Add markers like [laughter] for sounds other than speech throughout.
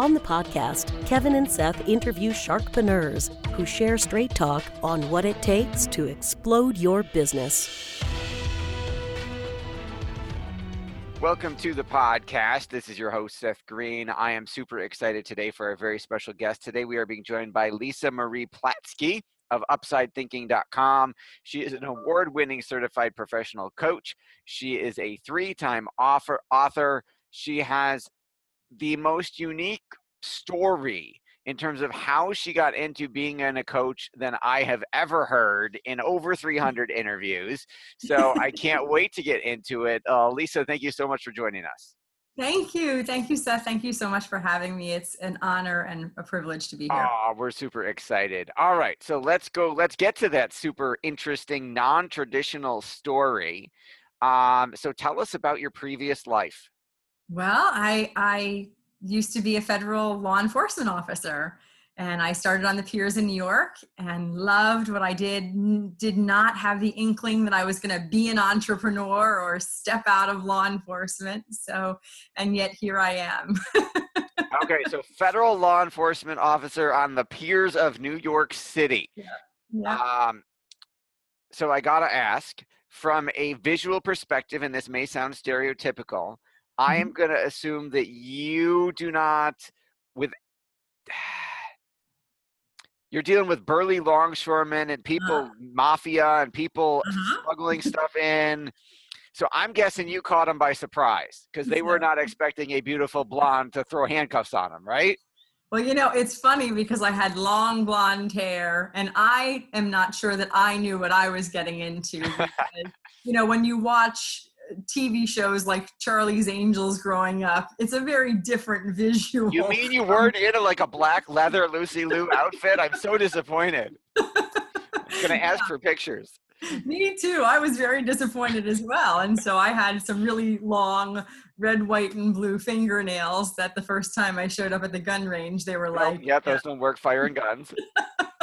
On the podcast, Kevin and Seth interview sharkpreneurs who share straight talk on what it takes to explode your business. Welcome to the podcast. This is your host, Seth Green. I am super excited today for a very special guest. Today, we are being joined by Lisa Marie Platske of UpsideThinking.com. She is an award winning certified professional coach. She is a three time author. She has the most unique story in terms of how she got into being in a coach than I have ever heard in over 300 [laughs] interviews. So I can't [laughs] wait to get into it. Uh, Lisa, thank you so much for joining us. Thank you. Thank you, Seth. Thank you so much for having me. It's an honor and a privilege to be here. Oh, we're super excited. All right. So let's go. Let's get to that super interesting, non traditional story. Um, so tell us about your previous life. Well, I I used to be a federal law enforcement officer and I started on the piers in New York and loved what I did. Did not have the inkling that I was going to be an entrepreneur or step out of law enforcement. So, and yet here I am. [laughs] okay, so federal law enforcement officer on the piers of New York City. Yeah. yeah. Um, so I got to ask from a visual perspective, and this may sound stereotypical, I am mm-hmm. going to assume that you do not, with, [sighs] you're dealing with burly longshoremen and people, uh, mafia and people uh-huh. smuggling stuff in. So I'm guessing you caught them by surprise because they were not expecting a beautiful blonde to throw handcuffs on them, right? Well, you know, it's funny because I had long blonde hair and I am not sure that I knew what I was getting into. Because, [laughs] you know, when you watch TV shows like Charlie's Angels growing up. It's a very different [laughs] visual. You mean you weren't in like a black leather Lucy Liu outfit? I'm so disappointed. I'm gonna [laughs] ask for pictures. Me too. I was very disappointed as well. And so I had some really long red, white, and blue fingernails that the first time I showed up at the gun range, they were like, "Yep, those don't work firing guns. [laughs]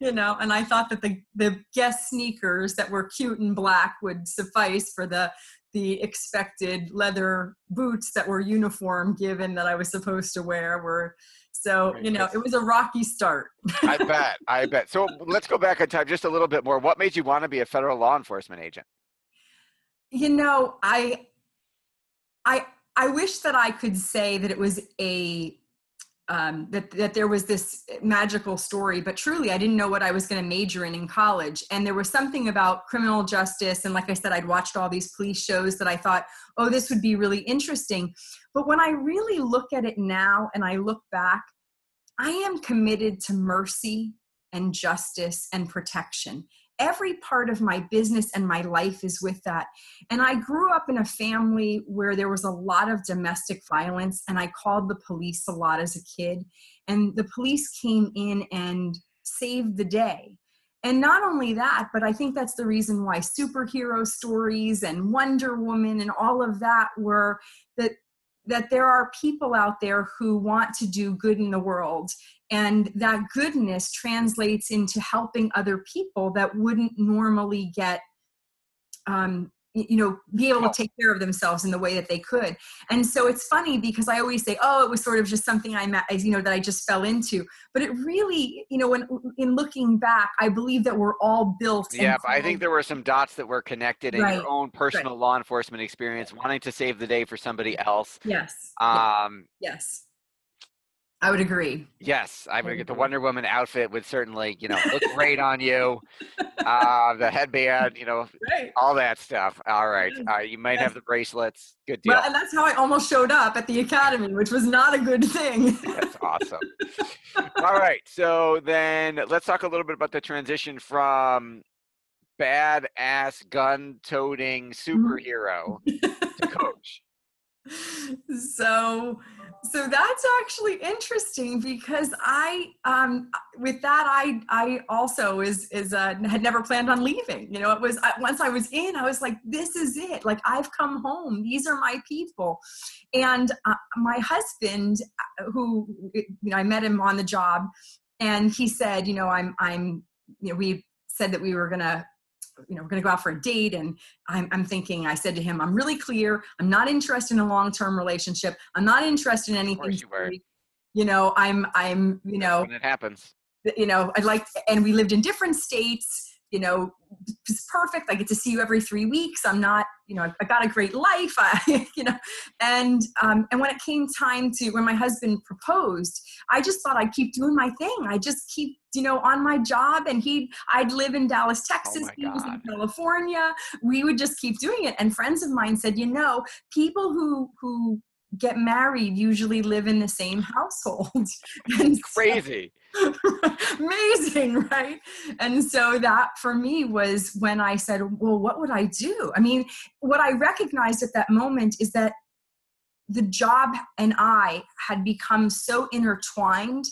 you know, and I thought that the the Guess sneakers that were cute and black would suffice for the the expected leather boots that were uniform given that I was supposed to wear were so you know it was a rocky start. I [laughs] bet. I bet. So let's go back in time just a little bit more. What made you want to be a federal law enforcement agent? You know, I I I wish that I could say that it was a um, that that there was this magical story, but truly, I didn't know what I was going to major in in college. And there was something about criminal justice, and like I said, I'd watched all these police shows that I thought, oh, this would be really interesting. But when I really look at it now, and I look back, I am committed to mercy and justice and protection every part of my business and my life is with that. And I grew up in a family where there was a lot of domestic violence, and I called the police a lot as a kid. And the police came in and saved the day. And not only that, but I think that's the reason why superhero stories and Wonder Woman and all of that were that that there are people out there who want to do good in the world and that goodness translates into helping other people that wouldn't normally get um, you know be able to take care of themselves in the way that they could. And so it's funny because i always say oh it was sort of just something i met you know that i just fell into. But it really you know when in looking back i believe that we're all built yeah i think there were some dots that were connected in right. your own personal right. law enforcement experience wanting to save the day for somebody else. Yes um yes I would agree. Yes, I'm gonna get the Wonder Woman outfit would certainly, you know, look [laughs] great on you. Uh, the headband, you know, Right. all that stuff. All right, uh, you might Yes. have the bracelets. Good deal. Well, and that's how I almost showed up at the academy, which was not a good thing. That's awesome. [laughs] All right, so then let's talk a little bit about the transition from badass gun-toting superhero to coach. So so that's actually interesting because i um with that i i also is is uh had never planned on leaving you know it was I, once i was in i was like this is it. Like i've come home. These are my people. And uh, my husband uh, who you know i met him on the job and he said you know i'm i'm you know we said that we were gonna you know we're gonna go out for a date and I'm, I'm thinking i said to him i'm really clear i'm not interested in a long-term relationship i'm not interested in anything you were. you know i'm i'm you know when it happens. you know i'd like and we lived in different states you know it's perfect. I get to see you every three weeks. I'm not you know i got a great life [laughs] I, you know and um, and when it came time to when my husband proposed i just thought i'd keep doing my thing. I just keep you know on my job and he i'd live in dallas texas Oh he was in california. We would just keep doing it. And friends of mine said you know people who who get married usually live in the same household. [laughs] And so- Crazy. [laughs] amazing right? And so that for me was when i said well what would i do? I mean what i recognized at that moment is that the job and i had become so intertwined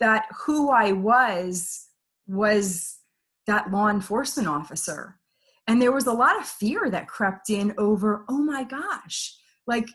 that who i was was that law enforcement officer. And there was a lot of fear that crept in over oh my gosh. Like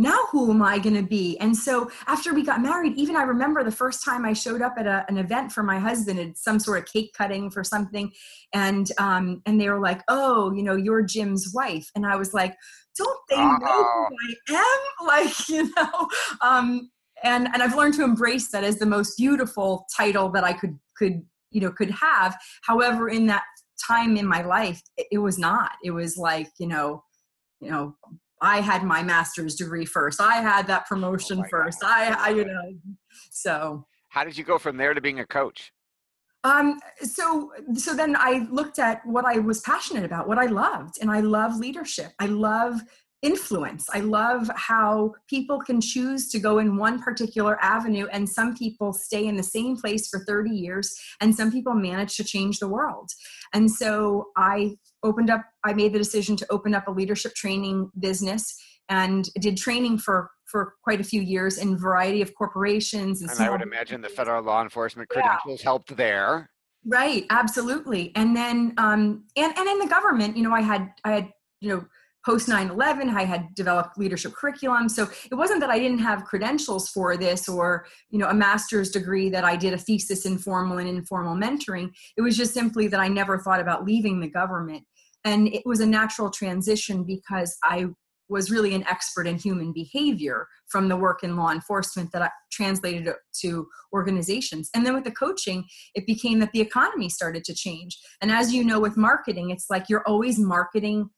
now who am I going to be? And so after we got married, even I remember the first time I showed up at a, an event for my husband, at some sort of cake cutting for something, and um, and they were like, "Oh, you know, you're Jim's wife," and I was like, "Don't they know who I am?" [laughs] Like, you know, um, and and I've learned to embrace that as the most beautiful title that I could could you know could have. However, in that time in my life, it, it was not. It was like you know, you know I had my master's degree first. I had that promotion my first. God. I, I, you know, so How did you go from there to being a coach? um so so then i looked at what i was passionate about what i loved and i love leadership i love influence i love how people can choose to go in one particular avenue and some people stay in the same place for 30 years and some people manage to change the world and so i opened up i made the decision to open up a leadership training business and did training for for quite a few years in a variety of corporations and, And I would imagine the federal law enforcement Yeah. credentials helped there. Right, absolutely. And then um and and in the government, you know, I had I had, you know, post 9/11, I had developed leadership curriculum. So it wasn't that I didn't have credentials for this or, you know, a master's degree that I did a thesis in formal and informal mentoring. It was just simply that I never thought about leaving the government. And it was a natural transition because I was really an expert in human behavior from the work in law enforcement that I translated to organizations. And then with the coaching, it became that the economy started to change. And as you know, with marketing, it's like you're always marketing.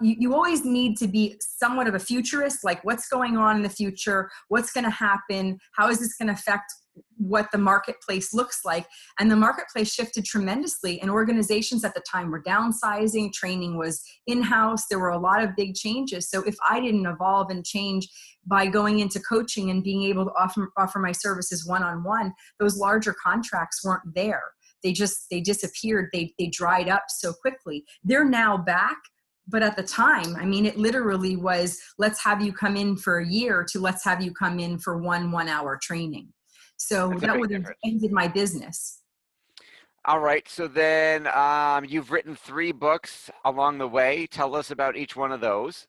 You, you always need to be somewhat of a futurist, like what's going on in the future, what's going to happen, how is this going to affect what the marketplace looks like. And the marketplace shifted tremendously, and organizations at the time were downsizing, training was in house, there were a lot of big changes. So if I didn't evolve and change by going into coaching and being able to offer, offer my services one on one, those larger contracts weren't there. They just they disappeared. They they dried up so quickly. They're now back, but at the time, I mean, it literally was let's have you come in for a year to let's have you come in for one one hour training. So That's that would have ended my business. All right. So then um, you've written three books along the way. Tell us about each one of those.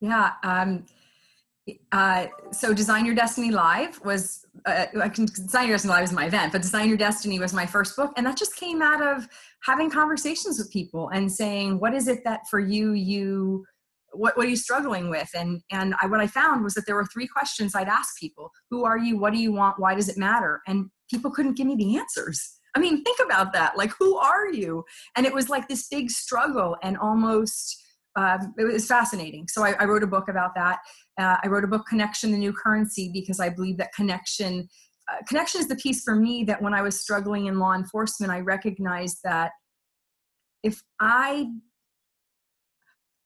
Yeah. Um, uh, so Design Your Destiny Live was, uh, I can, Design Your Destiny Live is my event, but Design Your Destiny was my first book. And that just came out of having conversations with people and saying, what is it that for you, you, what, what are you struggling with? And, and I, what I found was that there were three questions I'd ask people. Who are you? What do you want? Why does it matter? And people couldn't give me the answers. I mean, think about that. Like, who are you? And it was like this big struggle and almost um, it was fascinating. So I, I, wrote a book about that. Uh, I wrote a book, Connection: The New Currency, because I believe that connection uh, connection is the piece for me that when I was struggling in law enforcement, I recognized that if I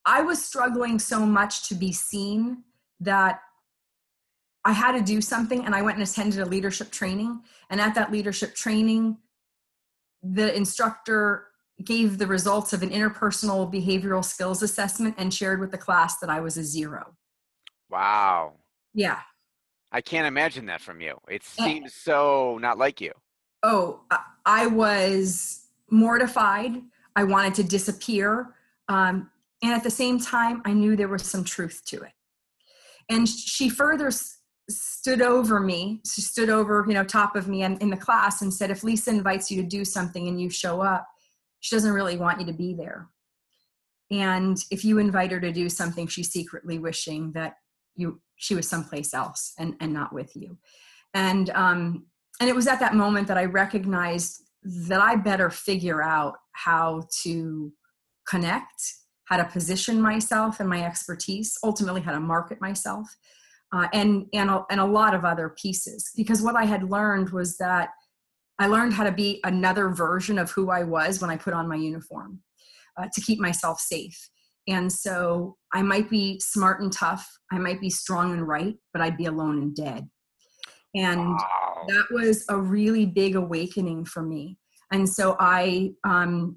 I was struggling so much to be seen that I had to do something and I went and attended a leadership training. And at that leadership training, the instructor gave the results of an interpersonal behavioral skills assessment and shared with the class that I was a zero. Wow. Yeah. I can't imagine that from you. It seems so not like you. Oh, I was mortified. I wanted to disappear. Um, and at the same time, I knew there was some truth to it. And she further stood over me she stood over you know top of me and in the class and said if lisa invites you to do something and you show up she doesn't really want you to be there. And if you invite her to do something she's secretly wishing that you she was someplace else and and not with you. And um and it was at that moment that i recognized that i better figure out how to connect how to position myself and my expertise ultimately how to market myself uh, and and a, and a lot of other pieces. Because what I had learned was that I learned how to be another version of who I was when I put on my uniform uh, to keep myself safe. And so I might be smart and tough, I might be strong and right, but I'd be alone and dead. And wow. that was a really big awakening for me. And so I um,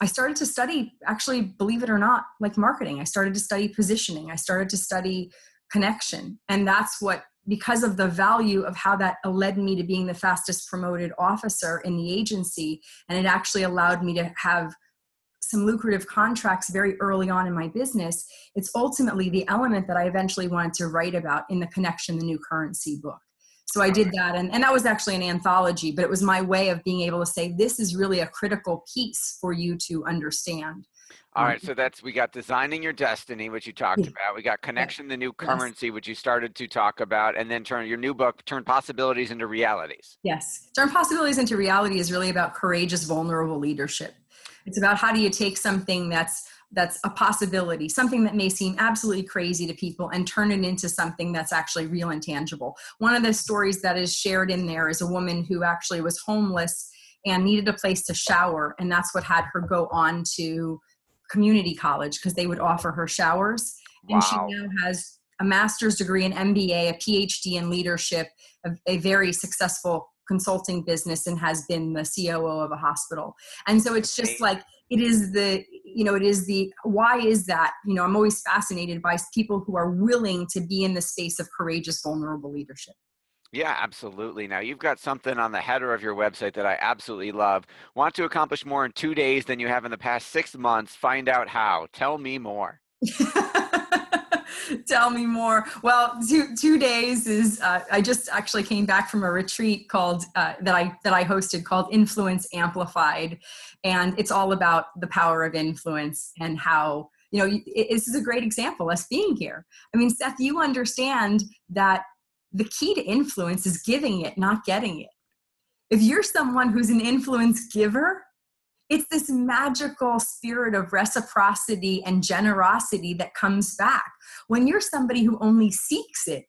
I started to study, actually, believe it or not, like marketing. I started to study positioning. I started to study connection. And that's what, because of the value of how that led me to being the fastest promoted officer in the agency, and it actually allowed me to have some lucrative contracts very early on in my business, it's ultimately the element that I eventually wanted to write about in the Connection, the New Currency book. So I did that, and, and that was actually an anthology, but it was my way of being able to say, this is really a critical piece for you to understand. All right, so that's we got designing your destiny, which you talked yeah. about. We got connection, the new currency, yes. which you started to talk about, and then turn your new book, turn possibilities into realities. Yes, turn possibilities into reality is really about courageous, vulnerable leadership. It's about how do you take something that's that's a possibility, something that may seem absolutely crazy to people, and turn it into something that's actually real and tangible. One of the stories that is shared in there is a woman who actually was homeless and needed a place to shower, and that's what had her go on to community college because they would offer her showers. Wow. And she now has a master's degree, an MBA, a PhD in leadership, a, a, very successful consulting business, and has been the COO of a hospital. And so it's just like it is the you know it is the why is that you know i'm always fascinated by people who are willing to be in the space of courageous vulnerable leadership yeah, absolutely. Now, you've got something on the header of your website that I absolutely love. Want to accomplish more in two days than you have in the past six months? Find out how. Tell me more. [laughs] Tell me more. Well, two two days is. Uh, I just actually came back from a retreat called uh, that I that I hosted called Influence Amplified, and it's all about the power of influence and how you know it, this is a great example. Us being here. I mean, Seth, you understand that the key to influence is giving it, not getting it. If you're someone who's an influence giver, it's this magical spirit of reciprocity and generosity that comes back. When you're somebody who only seeks it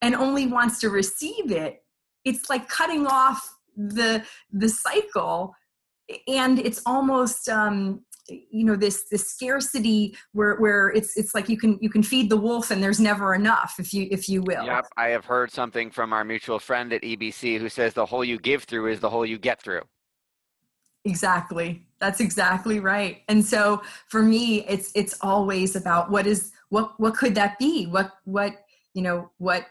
and only wants to receive it, it's like cutting off the the cycle and it's almost um, you know this this scarcity where where it's it's like you can you can feed the wolf and there's never enough if you if you will. Yep i have heard something from our mutual friend at ebc who says the hole you give through is the hole you get through. Exactly. That's exactly right. And so for me it's it's always about what is what what could that be? What what you know what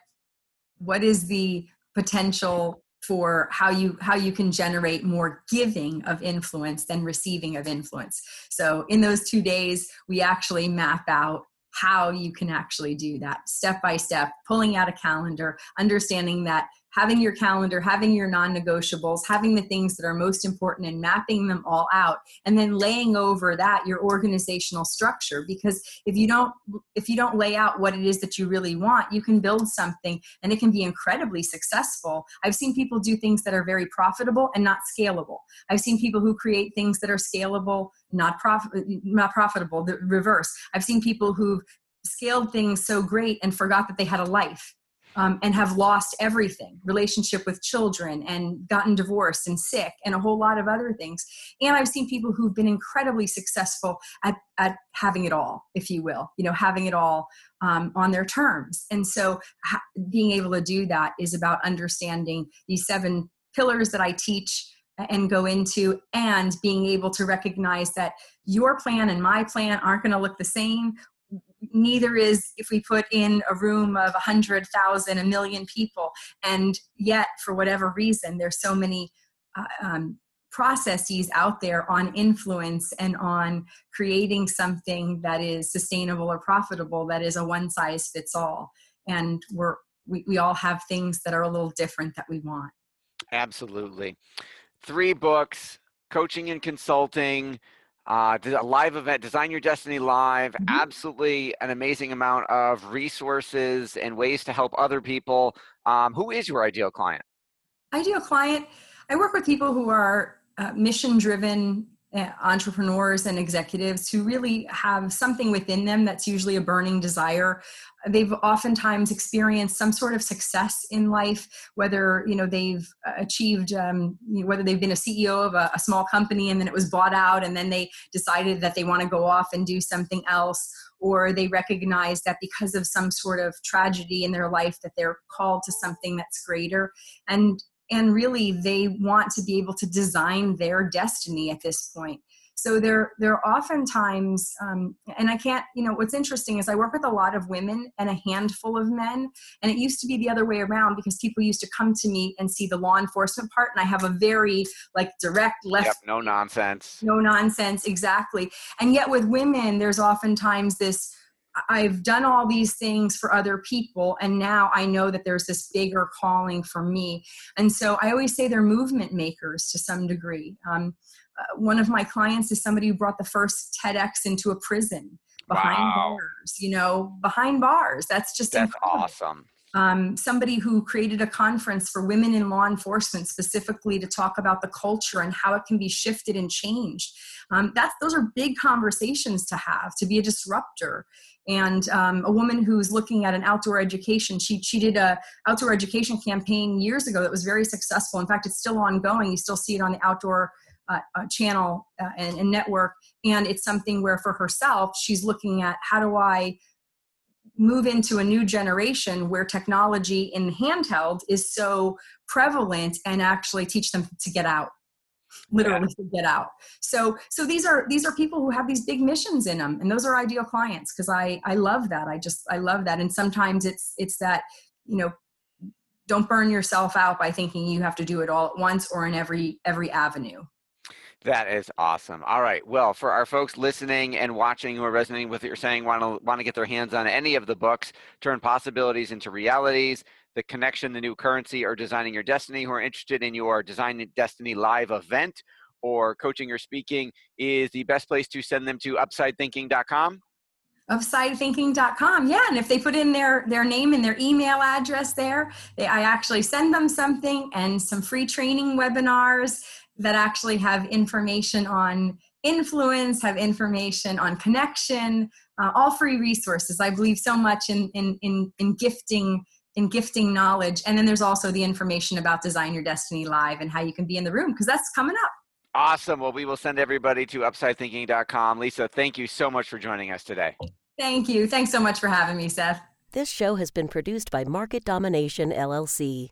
what is the potential for how you how you can generate more giving of influence than receiving of influence. So in those two days we actually map out how you can actually do that step by step pulling out a calendar understanding that having your calendar, having your non negotiables, having the things that are most important and mapping them all out, and then laying over that your organizational structure. Because if you don't, if you don't lay out what it is that you really want, you can build something and it can be incredibly successful. I've seen people do things that are very profitable and not scalable. I've seen people who create things that are scalable, not profit, not profitable. The reverse. I've seen people who've scaled things so great and forgot that they had a life um, and have lost everything relationship with children and gotten divorced and sick and a whole lot of other things. And i've seen people who've been incredibly successful at, at having it all if you will you know having it all um, on their terms. And so ha- being able to do that is about understanding these seven pillars that i teach and go into and being able to recognize that your plan and my plan aren't going to look the same neither is if we put in a room of a hundred thousand a million people. And yet for whatever reason there's so many uh, um, processes out there on influence and on creating something that is sustainable or profitable that is a one size fits all and we're we, we all have things that are a little different that we want. Absolutely. Three books coaching and consulting uh, a live event, Design Your Destiny Live. Mm-hmm. Absolutely an amazing amount of resources and ways to help other people. Um, who is your ideal client? Ideal client. I work with people who are uh, mission driven entrepreneurs and executives who really have something within them that's usually a burning desire. They've oftentimes experienced some sort of success in life whether you know they've uh, achieved um, whether they've been a ceo of a, a small company and then it was bought out and then they decided that they want to go off and do something else or they recognize that because of some sort of tragedy in their life that they're called to something that's greater. And and really they want to be able to design their destiny at this point. So they're they're oftentimes um, and i can't you know what's interesting is i work with a lot of women and a handful of men. And it used to be the other way around because people used to come to me and see the law enforcement part. And i have a very like direct left yep, no nonsense. No nonsense exactly. And yet with women there's oftentimes this I've done all these things for other people, and now I know that there's this bigger calling for me. And so I always say they're movement makers to some degree. Um, uh, one of my clients is somebody who brought the first TEDx into a prison behind wow. bars, you know, behind bars. That's just that's incredible. awesome. Um, somebody who created a conference for women in law enforcement specifically to talk about the culture and how it can be shifted and changed. Um, that's those are big conversations to have to be a disruptor. And um, a woman who's looking at an outdoor education she, she did a outdoor education campaign years ago that was very successful. In fact it's still ongoing. You still see it on the outdoor uh, uh, channel uh, and, and network. And it's something where for herself she's looking at how do i move into a new generation where technology in handheld is so prevalent and actually teach them to get out literally yeah. to get out. So so these are these are people who have these big missions in them and those are ideal clients because i i love that. I just i love that. And sometimes it's it's that you know don't burn yourself out by thinking you have to do it all at once or in every every avenue that is awesome. All right. Well, for our folks listening and watching who are resonating with what you're saying, want to want to get their hands on any of the books, turn possibilities into realities, the connection, the new currency, or designing your destiny, who are interested in your design destiny live event or coaching or speaking, is the best place to send them to upsidethinking.com upsidethinking.com yeah and if they put in their their name and their email address there they, i actually send them something and some free training webinars that actually have information on influence, have information on connection, uh, all free resources. I believe so much in, in, in, in gifting in gifting knowledge. And then there's also the information about Design Your Destiny Live and how you can be in the room because that's coming up. Awesome. Well, we will send everybody to upsidethinking.com. Lisa, thank you so much for joining us today. Thank you. Thanks so much for having me, Seth. This show has been produced by Market Domination LLC.